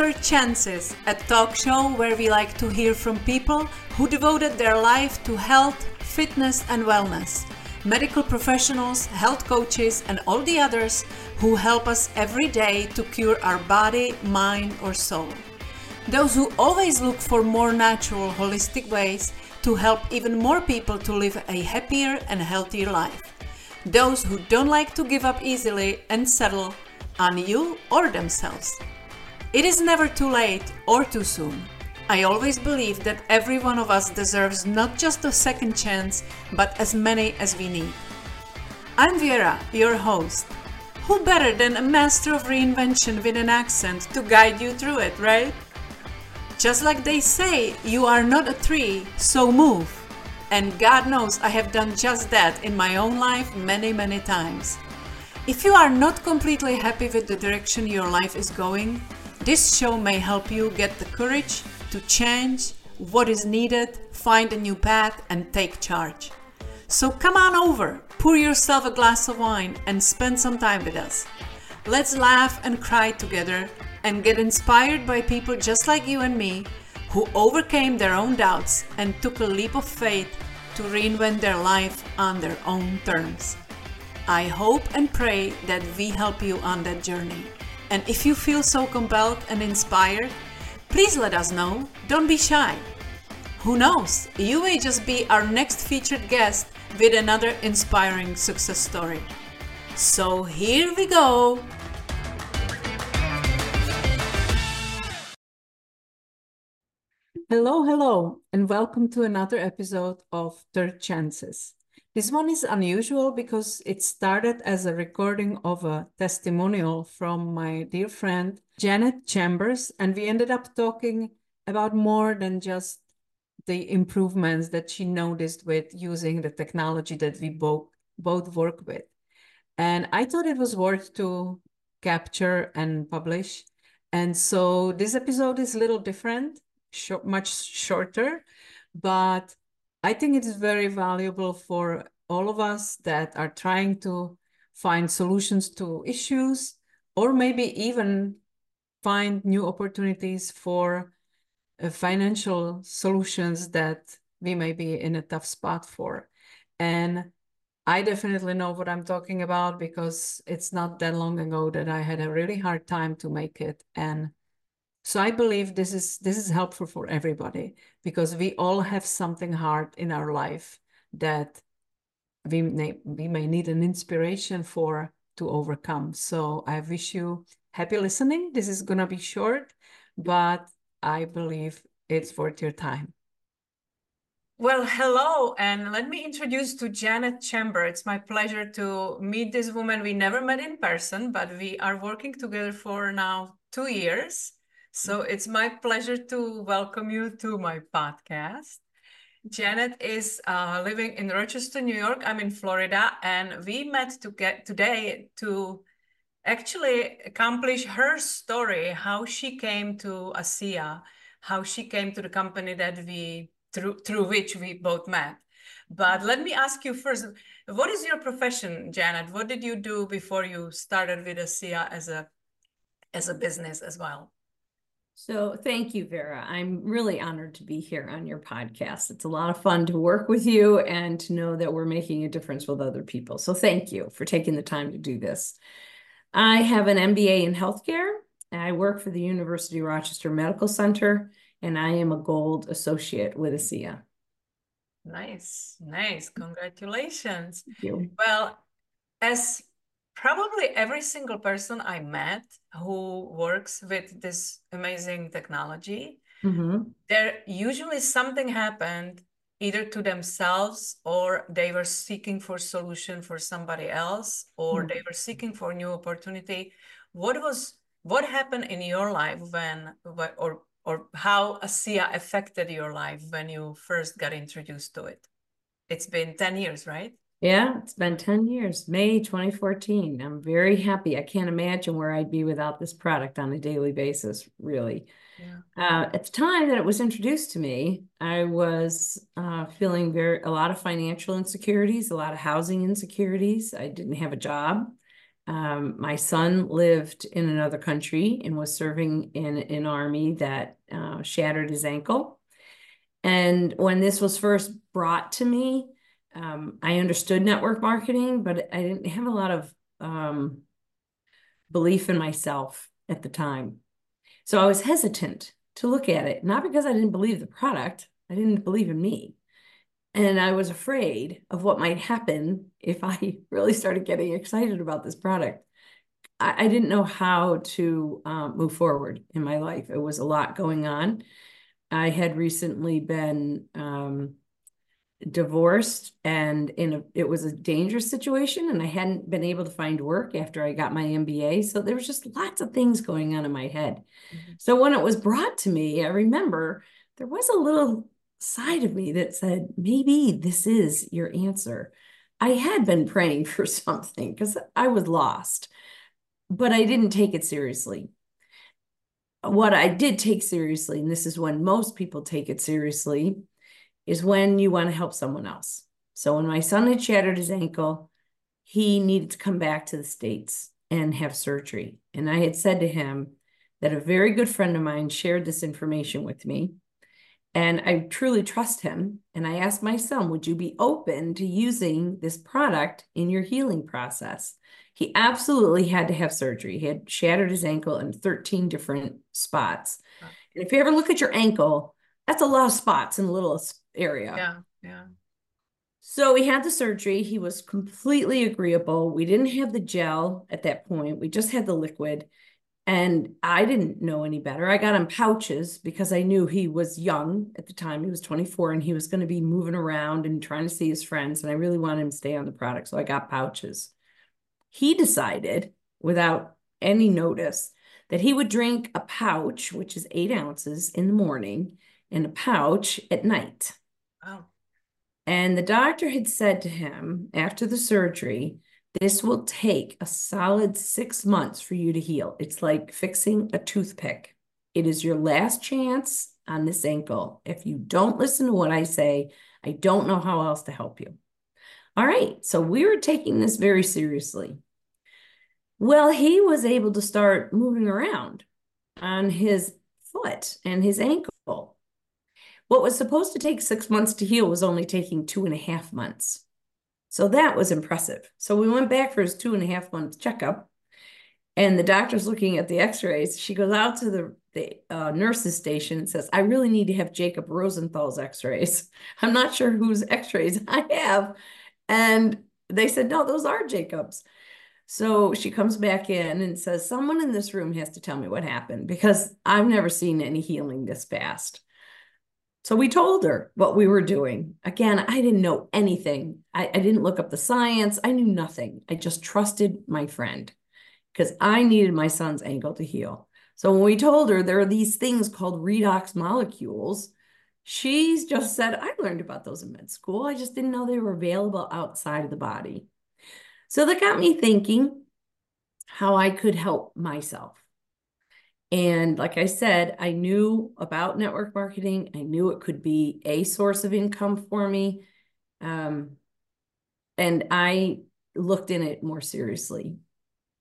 Chances, a talk show where we like to hear from people who devoted their life to health, fitness, and wellness. Medical professionals, health coaches, and all the others who help us every day to cure our body, mind, or soul. Those who always look for more natural, holistic ways to help even more people to live a happier and healthier life. Those who don't like to give up easily and settle on you or themselves. It is never too late or too soon. I always believe that every one of us deserves not just a second chance, but as many as we need. I'm Vera, your host. Who better than a master of reinvention with an accent to guide you through it, right? Just like they say, you are not a tree, so move. And God knows I have done just that in my own life many, many times. If you are not completely happy with the direction your life is going, this show may help you get the courage to change what is needed, find a new path, and take charge. So come on over, pour yourself a glass of wine, and spend some time with us. Let's laugh and cry together and get inspired by people just like you and me who overcame their own doubts and took a leap of faith to reinvent their life on their own terms. I hope and pray that we help you on that journey. And if you feel so compelled and inspired, please let us know. Don't be shy. Who knows, you may just be our next featured guest with another inspiring success story. So here we go. Hello, hello, and welcome to another episode of Third Chances. This one is unusual because it started as a recording of a testimonial from my dear friend Janet Chambers, and we ended up talking about more than just the improvements that she noticed with using the technology that we both both work with. And I thought it was worth to capture and publish. And so this episode is a little different much shorter, but I think it is very valuable for all of us that are trying to find solutions to issues or maybe even find new opportunities for uh, financial solutions that we may be in a tough spot for. And I definitely know what I'm talking about because it's not that long ago that I had a really hard time to make it. And so I believe this is this is helpful for everybody because we all have something hard in our life that we may, we may need an inspiration for to overcome. So I wish you happy listening. This is gonna be short, but I believe it's worth your time. Well, hello, and let me introduce to Janet Chamber. It's my pleasure to meet this woman. We never met in person, but we are working together for now two years. So it's my pleasure to welcome you to my podcast. Janet is uh, living in Rochester, New York. I'm in Florida, and we met to get today to actually accomplish her story, how she came to ASEA, how she came to the company that we through through which we both met. But let me ask you first, what is your profession, Janet? What did you do before you started with ASEA as a as a business as well? So thank you, Vera. I'm really honored to be here on your podcast. It's a lot of fun to work with you and to know that we're making a difference with other people. So thank you for taking the time to do this. I have an MBA in healthcare. I work for the University of Rochester Medical Center, and I am a gold associate with ASEA. Nice, nice. Congratulations. Thank you. Well, as probably every single person I met who works with this amazing technology, mm-hmm. there usually something happened either to themselves or they were seeking for solution for somebody else or mm-hmm. they were seeking for new opportunity. What was what happened in your life when or or how ASEA affected your life when you first got introduced to it? It's been 10 years, right? Yeah, it's been 10 years, May 2014. I'm very happy. I can't imagine where I'd be without this product on a daily basis, really. Yeah. Uh, at the time that it was introduced to me, I was uh, feeling very a lot of financial insecurities, a lot of housing insecurities. I didn't have a job. Um, my son lived in another country and was serving in an army that uh, shattered his ankle. And when this was first brought to me, um, I understood network marketing, but I didn't have a lot of um, belief in myself at the time. So I was hesitant to look at it, not because I didn't believe the product, I didn't believe in me. And I was afraid of what might happen if I really started getting excited about this product. I, I didn't know how to um, move forward in my life. It was a lot going on. I had recently been um, divorced and in a it was a dangerous situation and I hadn't been able to find work after I got my MBA so there was just lots of things going on in my head. Mm-hmm. So when it was brought to me I remember there was a little side of me that said maybe this is your answer. I had been praying for something cuz I was lost but I didn't take it seriously what I did take seriously, and this is when most people take it seriously, is when you want to help someone else. So when my son had shattered his ankle, he needed to come back to the States and have surgery. And I had said to him that a very good friend of mine shared this information with me. And I truly trust him. And I asked my son, Would you be open to using this product in your healing process? He absolutely had to have surgery. He had shattered his ankle in 13 different spots. And if you ever look at your ankle, that's a lot of spots in a little area. Yeah, yeah. So he had the surgery. He was completely agreeable. We didn't have the gel at that point. We just had the liquid. And I didn't know any better. I got him pouches because I knew he was young at the time. He was 24 and he was going to be moving around and trying to see his friends. And I really wanted him to stay on the product. So I got pouches. He decided, without any notice, that he would drink a pouch, which is eight ounces in the morning, and a pouch at night. Wow. And the doctor had said to him after the surgery, this will take a solid six months for you to heal. It's like fixing a toothpick. It is your last chance on this ankle. If you don't listen to what I say, I don't know how else to help you. All right, so we were taking this very seriously. Well, he was able to start moving around on his foot and his ankle. What was supposed to take six months to heal was only taking two and a half months. So that was impressive. So we went back for his two and a half month checkup, and the doctor's looking at the x rays. She goes out to the, the uh, nurse's station and says, I really need to have Jacob Rosenthal's x rays. I'm not sure whose x rays I have. And they said, no, those are Jacob's. So she comes back in and says, Someone in this room has to tell me what happened because I've never seen any healing this fast. So we told her what we were doing. Again, I didn't know anything. I, I didn't look up the science. I knew nothing. I just trusted my friend because I needed my son's ankle to heal. So when we told her there are these things called redox molecules, She's just said, I learned about those in med school. I just didn't know they were available outside of the body. So that got me thinking how I could help myself. And like I said, I knew about network marketing. I knew it could be a source of income for me. Um, and I looked in it more seriously.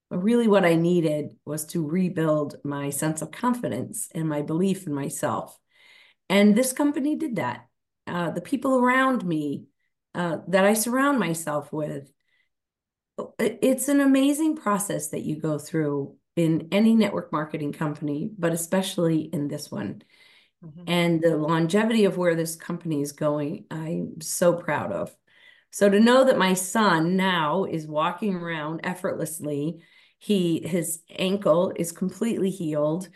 But really, what I needed was to rebuild my sense of confidence and my belief in myself. And this company did that. Uh, the people around me uh, that I surround myself with, it's an amazing process that you go through in any network marketing company, but especially in this one. Mm-hmm. And the longevity of where this company is going, I'm so proud of. So to know that my son now is walking around effortlessly, he his ankle is completely healed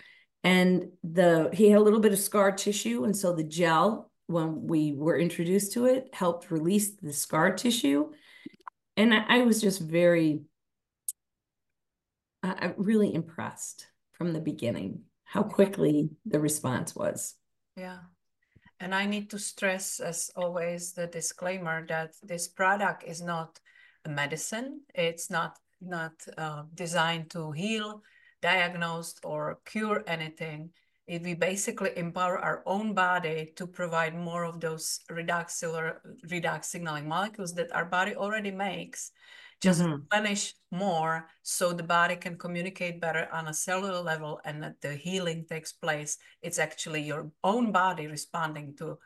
and the he had a little bit of scar tissue and so the gel when we were introduced to it helped release the scar tissue and i, I was just very uh, I'm really impressed from the beginning how quickly the response was. Yeah. And i need to stress as always the disclaimer that this product is not a medicine. It's not not uh, designed to heal diagnose, or cure anything. if we basically empower our own body to provide more of those redox or redox signaling molecules that our body already makes just mm-hmm. replenish more so the body can communicate better on a cellular level and that the healing takes place. It's actually your own body responding to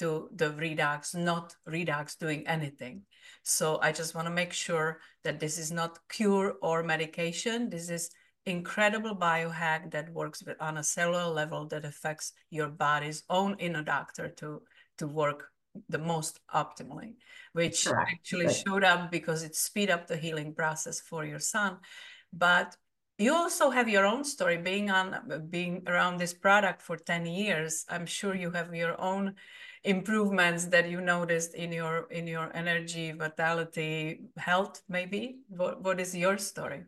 to the redox not redox doing anything. So i just want to make sure that this is not cure or medication. This is incredible biohack that works with, on a cellular level that affects your body's own inner doctor to to work the most optimally, which Correct. actually Good. showed up because it speed up the healing process for your son. But you also have your own story being on being around this product for 10 years. I'm sure you have your own improvements that you noticed in your in your energy, vitality, health, maybe. What what is your story?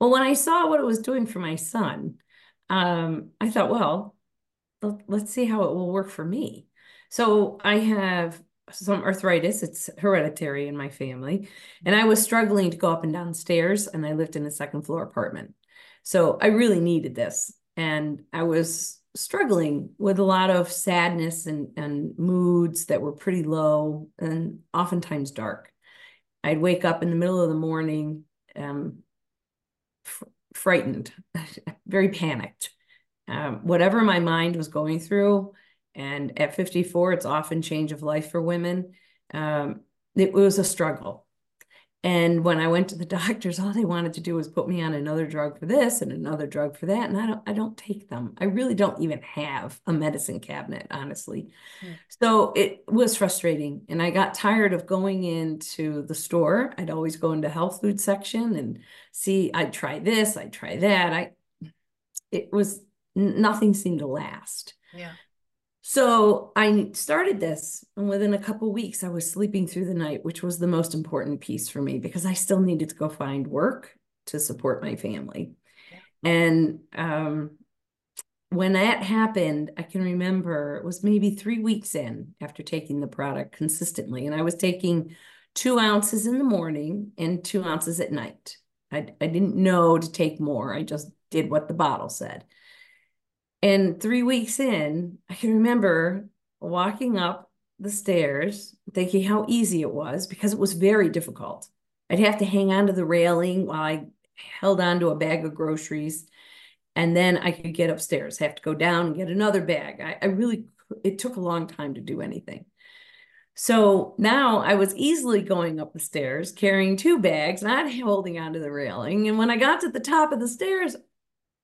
Well, when I saw what it was doing for my son, um, I thought, well, let's see how it will work for me. So I have some arthritis. It's hereditary in my family. And I was struggling to go up and down stairs, and I lived in a second floor apartment. So I really needed this. And I was struggling with a lot of sadness and, and moods that were pretty low and oftentimes dark. I'd wake up in the middle of the morning, um, frightened, very panicked. Um, whatever my mind was going through, and at 54, it's often change of life for women. Um, it was a struggle. And when I went to the doctors, all they wanted to do was put me on another drug for this and another drug for that. And I don't, I don't take them. I really don't even have a medicine cabinet, honestly. Mm. So it was frustrating. And I got tired of going into the store. I'd always go into health food section and see, I'd try this, I'd try that. I, it was, nothing seemed to last. Yeah. So I started this, and within a couple weeks, I was sleeping through the night, which was the most important piece for me because I still needed to go find work to support my family. And um, when that happened, I can remember it was maybe three weeks in after taking the product consistently, and I was taking two ounces in the morning and two ounces at night. I, I didn't know to take more. I just did what the bottle said. And three weeks in, I can remember walking up the stairs thinking how easy it was because it was very difficult. I'd have to hang onto the railing while I held onto a bag of groceries. And then I could get upstairs, have to go down and get another bag. I, I really, it took a long time to do anything. So now I was easily going up the stairs, carrying two bags, not holding onto the railing. And when I got to the top of the stairs,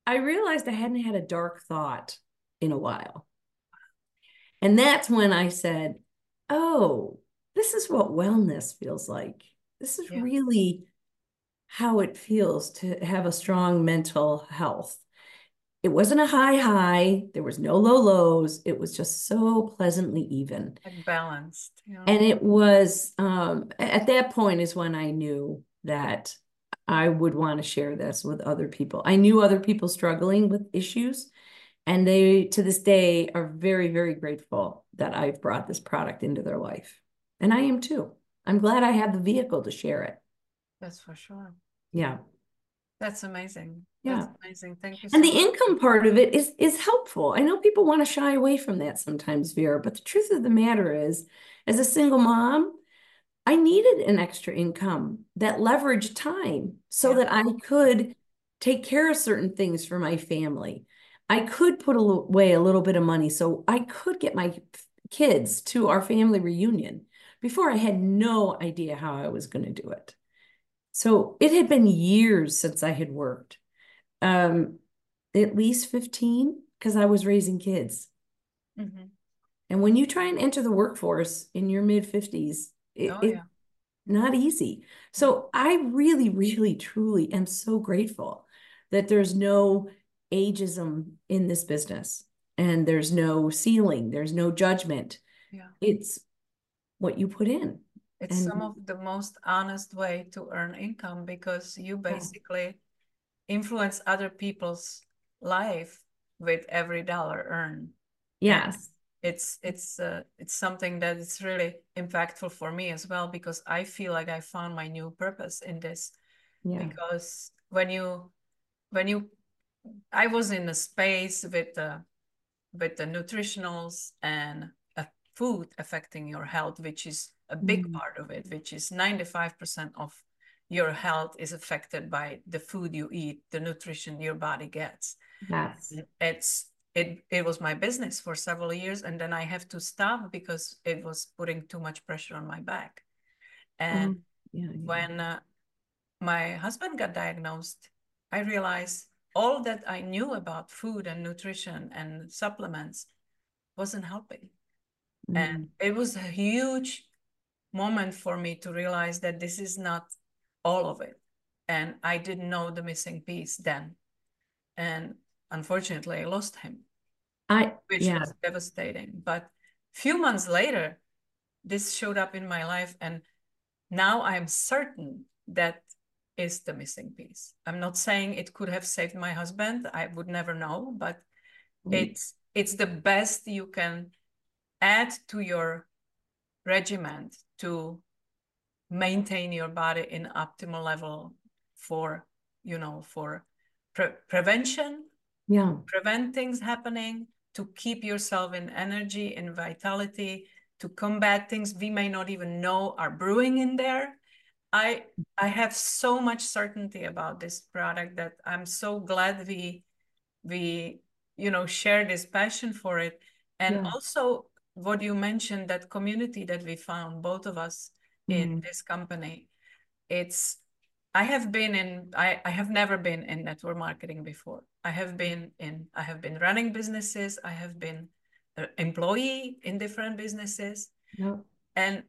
I realized I hadn't had a dark thought in a while. And that's when I said, Oh, this is what wellness feels like. This is yeah. really how it feels to have a strong mental health. It wasn't a high high, there was no low lows. It was just so pleasantly even. And balanced. Yeah. And it was um, at that point is when I knew that I would want to share this with other people. I knew other people struggling with issues, and they, to this day, are very, very grateful that I've brought this product into their life. And I am too. I'm glad I have the vehicle to share it. That's for sure. Yeah. That's amazing. Yeah. That's amazing. Thank you. So and the much. income part of it is is helpful. I know people want to shy away from that sometimes, Vera, but the truth of the matter is, as a single mom, I needed an extra income that leveraged time so yeah. that I could take care of certain things for my family. I could put away a little bit of money so I could get my kids to our family reunion before I had no idea how I was going to do it. So it had been years since I had worked, um, at least 15, because I was raising kids. Mm-hmm. And when you try and enter the workforce in your mid 50s, it, oh, yeah. not easy. So I really, really, truly am so grateful that there's no ageism in this business and there's no ceiling, there's no judgment. Yeah. It's what you put in. It's and, some of the most honest way to earn income because you basically yeah. influence other people's life with every dollar earned. Yes it's it's uh, it's something that is really impactful for me as well because I feel like I found my new purpose in this. Yeah. Because when you when you I was in a space with the with the nutritionals and a food affecting your health, which is a big mm. part of it, which is 95% of your health is affected by the food you eat, the nutrition your body gets. Yes. It's it it was my business for several years and then I have to stop because it was putting too much pressure on my back. And mm. yeah, yeah. when uh, my husband got diagnosed, I realized all that I knew about food and nutrition and supplements wasn't helping. Mm. And it was a huge moment for me to realize that this is not all of it. And I didn't know the missing piece then. And unfortunately, I lost him, I, which yeah. was devastating. But a few months later, this showed up in my life. And now I'm certain that is the missing piece. I'm not saying it could have saved my husband. I would never know, but mm. it's it's the best you can add to your regiment to maintain your body in optimal level for you know for pre prevention yeah prevent things happening to keep yourself in energy in vitality to combat things we may not even know are brewing in there I I have so much certainty about this product that I'm so glad we we you know share this passion for it and yeah. also what you mentioned that community that we found both of us mm-hmm. in this company it's I have been in I, I have never been in network marketing before. I have been in I have been running businesses, I have been an employee in different businesses. Yep. And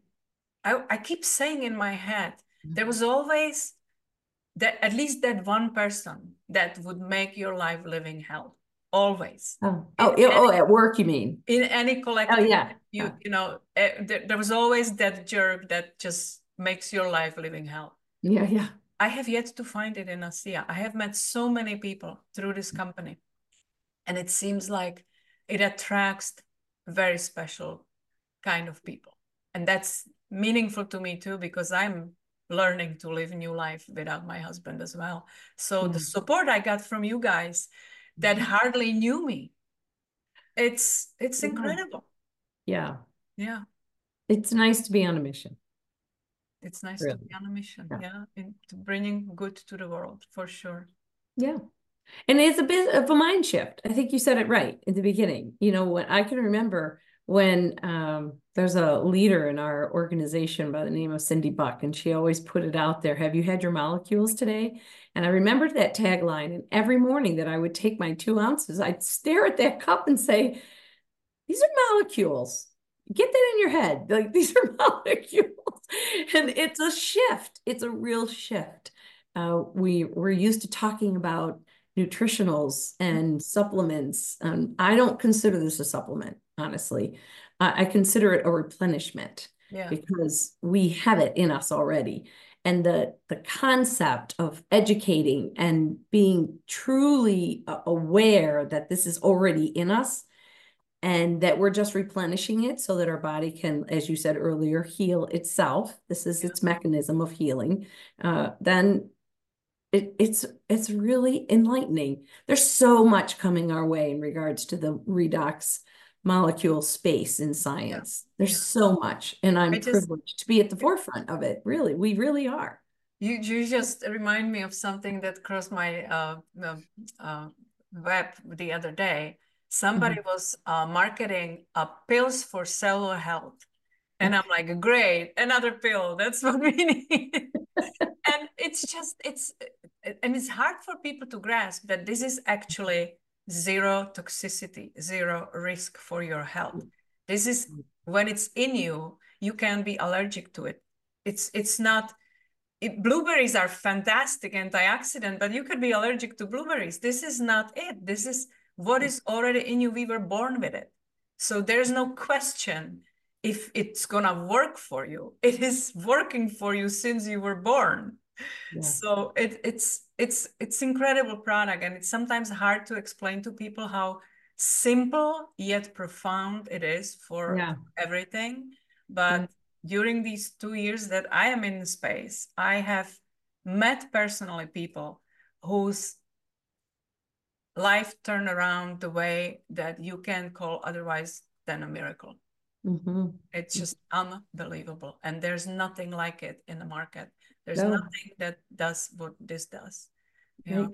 I, I keep saying in my head, there was always that at least that one person that would make your life living hell always oh oh, any, oh at work you mean in any collective oh yeah you yeah. you know eh, there, there was always that jerk that just makes your life living hell yeah yeah i have yet to find it in ASEA i have met so many people through this company and it seems like it attracts very special kind of people and that's meaningful to me too because i'm learning to live a new life without my husband as well. So mm. the support I got from you guys that mm-hmm. hardly knew me, it's it's incredible. Yeah. Yeah. It's nice to be on a mission. It's nice really. to be on a mission. Yeah. yeah. In, to bringing good to the world for sure. Yeah. And it's a bit of a mind shift. I think you said it right in the beginning. You know, when I can remember when um, there's a leader in our organization by the name of Cindy Buck, and she always put it out there Have you had your molecules today? And I remembered that tagline. And every morning that I would take my two ounces, I'd stare at that cup and say, These are molecules. Get that in your head. Like these are molecules. and it's a shift, it's a real shift. Uh, we we're used to talking about nutritionals and supplements. Um, I don't consider this a supplement honestly. I, I consider it a replenishment yeah. because we have it in us already. And the, the concept of educating and being truly aware that this is already in us and that we're just replenishing it so that our body can, as you said earlier, heal itself. This is its mechanism of healing. Uh, then it, it's it's really enlightening. There's so much coming our way in regards to the redox molecule space in science. Yeah. There's yeah. so much, and I'm just, privileged to be at the forefront of it. Really, we really are. You you just remind me of something that crossed my uh, uh, web the other day. Somebody mm -hmm. was uh, marketing uh, pills for cellular health, and I'm like, great, another pill. That's what we need. and it's just it's and it's hard for people to grasp that this is actually zero toxicity, zero risk for your health. This is when it's in you, you can be allergic to it. It's it's not. It, blueberries are fantastic antioxidant, but you could be allergic to blueberries. This is not it. This is what is already in you. We were born with it, so there's no question if it's gonna work for you. It is working for you since you were born. Yeah. So it, it's it's it's incredible product, and it's sometimes hard to explain to people how simple yet profound it is for yeah. everything. But yeah. during these two years that I am in space, I have met personally people whose life turn around the way that you can call otherwise than a miracle. Mm-hmm. It's just unbelievable. And there's nothing like it in the market. There's no. nothing that does what this does. You know?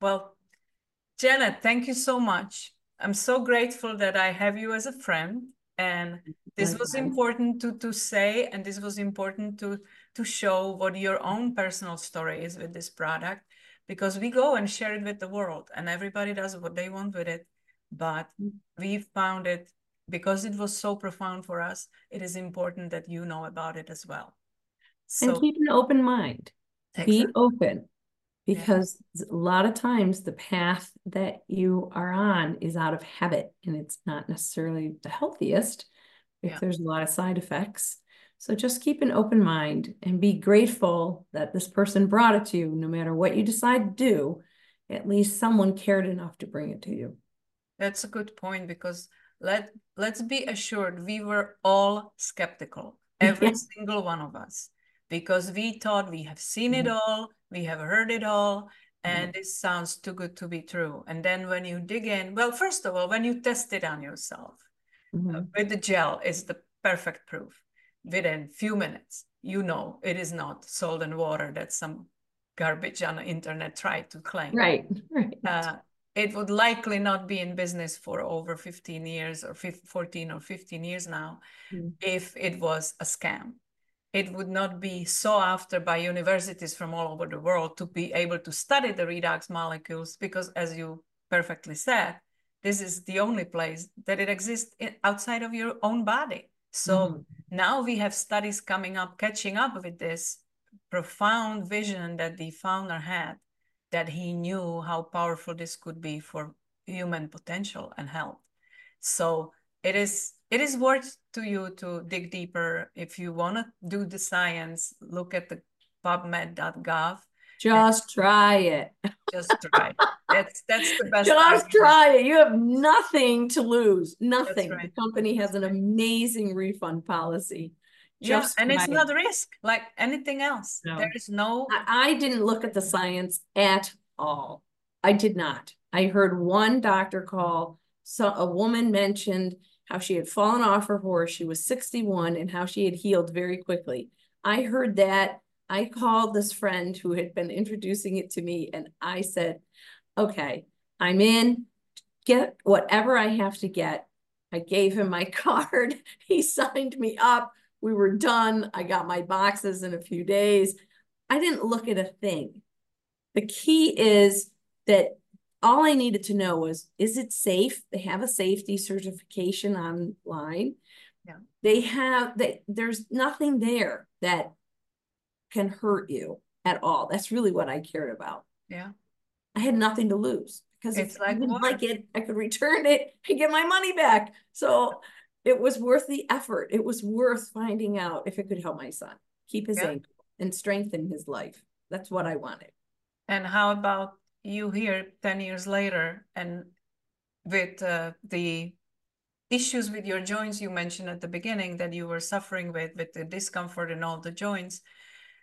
Well, Janet, thank you so much. I'm so grateful that I have you as a friend. And this was important to, to say, and this was important to, to show what your own personal story is with this product, because we go and share it with the world, and everybody does what they want with it. But mm. we found it because it was so profound for us, it is important that you know about it as well. So, and keep an open mind. Exactly. Be open because yeah. a lot of times the path that you are on is out of habit and it's not necessarily the healthiest if yeah. there's a lot of side effects. So just keep an open mind and be grateful that this person brought it to you. No matter what you decide to do, at least someone cared enough to bring it to you. That's a good point because let let's be assured we were all skeptical, every yeah. single one of us, because we thought we have seen mm-hmm. it all, we have heard it all, mm-hmm. and mm-hmm. it sounds too good to be true. And then when you dig in, well, first of all, when you test it on yourself mm-hmm. uh, with the gel, is the perfect proof. Within few minutes, you know it is not salt and water that some garbage on the internet tried to claim. Right, right. Uh, it would likely not be in business for over 15 years or 15, 14 or 15 years now mm. if it was a scam. It would not be sought after by universities from all over the world to be able to study the redox molecules because, as you perfectly said, this is the only place that it exists outside of your own body. So mm. now we have studies coming up, catching up with this profound vision that the founder had that he knew how powerful this could be for human potential and health. So it is it is worth to you to dig deeper. If you want to do the science, look at the PubMed.gov. Just try it. Just try it. That's that's the best. Just try it. You have nothing to lose. Nothing. Right. The company has an amazing refund policy. Just yeah, and it's not risk like anything else. No. There is no. I, I didn't look at the science at all. I did not. I heard one doctor call. So a woman mentioned how she had fallen off her horse. She was 61 and how she had healed very quickly. I heard that. I called this friend who had been introducing it to me and I said, okay, I'm in, get whatever I have to get. I gave him my card. He signed me up. We were done. I got my boxes in a few days. I didn't look at a thing. The key is that all I needed to know was is it safe? They have a safety certification online. Yeah. They have they there's nothing there that can hurt you at all. That's really what I cared about. Yeah. I had nothing to lose because it's if like I didn't like it, I could return it and get my money back. So it was worth the effort. It was worth finding out if it could help my son keep his yeah. ankle and strengthen his life. That's what I wanted. And how about you here 10 years later and with uh, the issues with your joints you mentioned at the beginning that you were suffering with, with the discomfort in all the joints,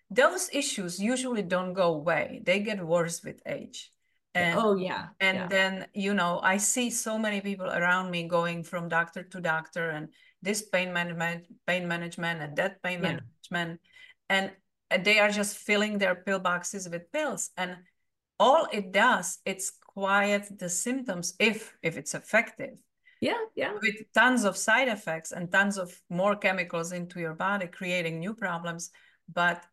those issues usually don't go away. They get worse with age. And, oh yeah. And yeah. then, you know, I see so many people around me going from doctor to doctor and this pain management, pain management and that pain yeah. management. And, and they are just filling their pill boxes with pills. And all it does, it's quiet the symptoms if if it's effective. Yeah, yeah. With tons of side effects and tons of more chemicals into your body, creating new problems. But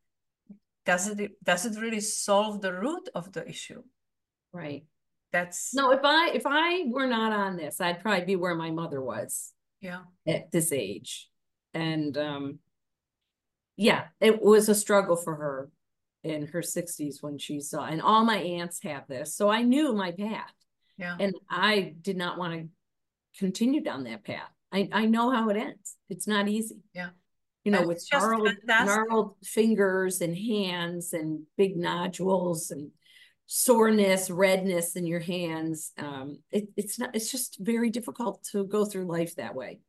does it does it really solve the root of the issue? Right. That's no, if I if I were not on this, I'd probably be where my mother was. Yeah. At this age. And um yeah, it was a struggle for her in her 60s when she saw and all my aunts have this. So I knew my path. Yeah. And I did not want to continue down that path. I, I know how it ends. It's not easy. Yeah. You know, with gnarled, gnarled fingers and hands and big nodules and soreness, redness in your hands. Um, it, it's not. It's just very difficult to go through life that way.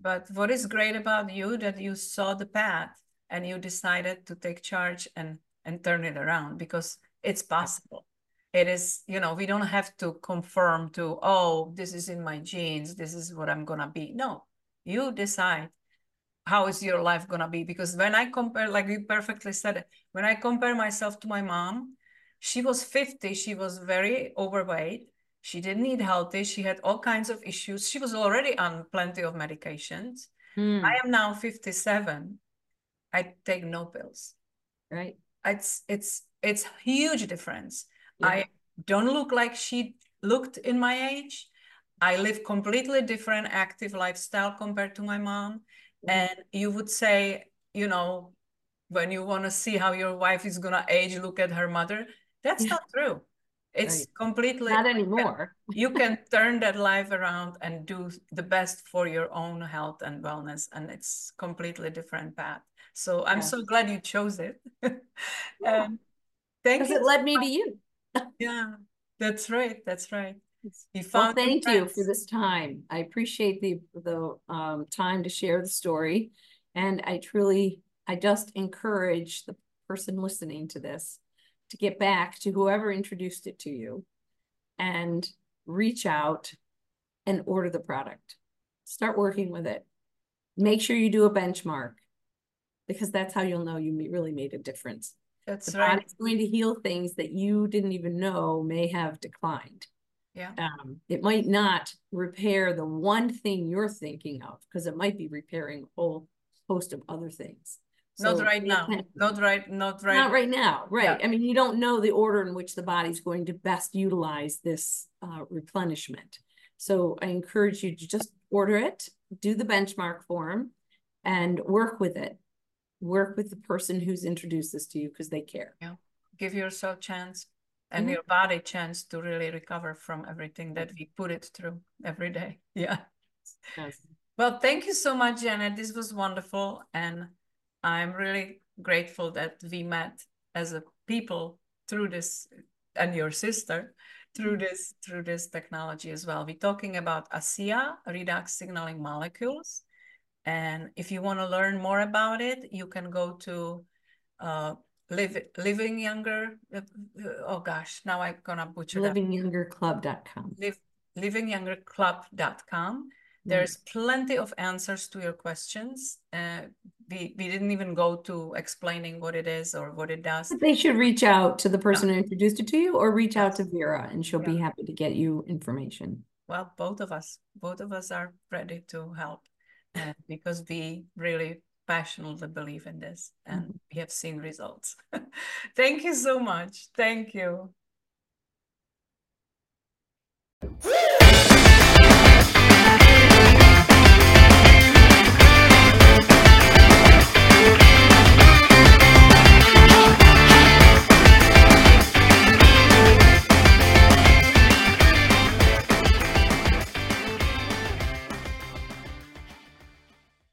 But what is great about you that you saw the path and you decided to take charge and and turn it around because it's possible. it is, you know, we don't have to confirm to, oh, this is in my genes, this is what I'm gonna be. No, you decide how is your life gonna be. Because when I compare, like you perfectly said it, when I compare myself to my mom, she was 50, she was very overweight. She didn't eat healthy. She had all kinds of issues. She was already on plenty of medications. Mm. I am now 57. I take no pills. Right. It's it's it's huge difference. Yeah. I don't look like she looked in my age. I live completely different active lifestyle compared to my mom. Mm-hmm. And you would say, you know, when you want to see how your wife is gonna age, look at her mother. That's yeah. not true. It's right. completely not anymore. you, can, turn that life around and do the best for your own health and wellness, and it's completely different path. So I'm yeah. so glad you chose it. yeah. thank you. It led me to you. yeah, that's right. That's right. You found well, thank you for this time. I appreciate the the um, time to share the story, and I truly, I just encourage the person listening to this to get back to whoever introduced it to you, and reach out and order the product. Start working with it. Make sure you do a benchmark because that's how you'll know you really made a difference. That's the right. body's going to heal things that you didn't even know may have declined. Yeah. Um, it might not repair the one thing you're thinking of because it might be repairing a whole host of other things. So not right now. not right. Not right. Not right now. Right. Yeah. I mean, you don't know the order in which the body's going to best utilize this uh, replenishment. So I encourage you to just order it, do the benchmark form, and work with it work with the person who's introduced this to you because they care. Yeah. Give yourself a chance and mm-hmm. your body chance to really recover from everything that we put it through every day. Yeah. Well, thank you so much, Janet. This was wonderful. And I'm really grateful that we met as a people through this and your sister through mm-hmm. this through this technology as well. We're talking about ASEA, redox signaling molecules. And if you want to learn more about it, you can go to uh, live, Living Younger. Uh, oh gosh, now I'm gonna butcher it. LivingYoungerClub.com. Live, LivingYoungerClub.com. There's plenty of answers to your questions. Uh, we, we didn't even go to explaining what it is or what it does. But They should reach out to the person yeah. who introduced it to you or reach out to Vera and she'll yeah. be happy to get you information. Well, both of us, both of us are ready to help and because we really passionately believe in this and. We have seen results. Thank you so much. Thank you.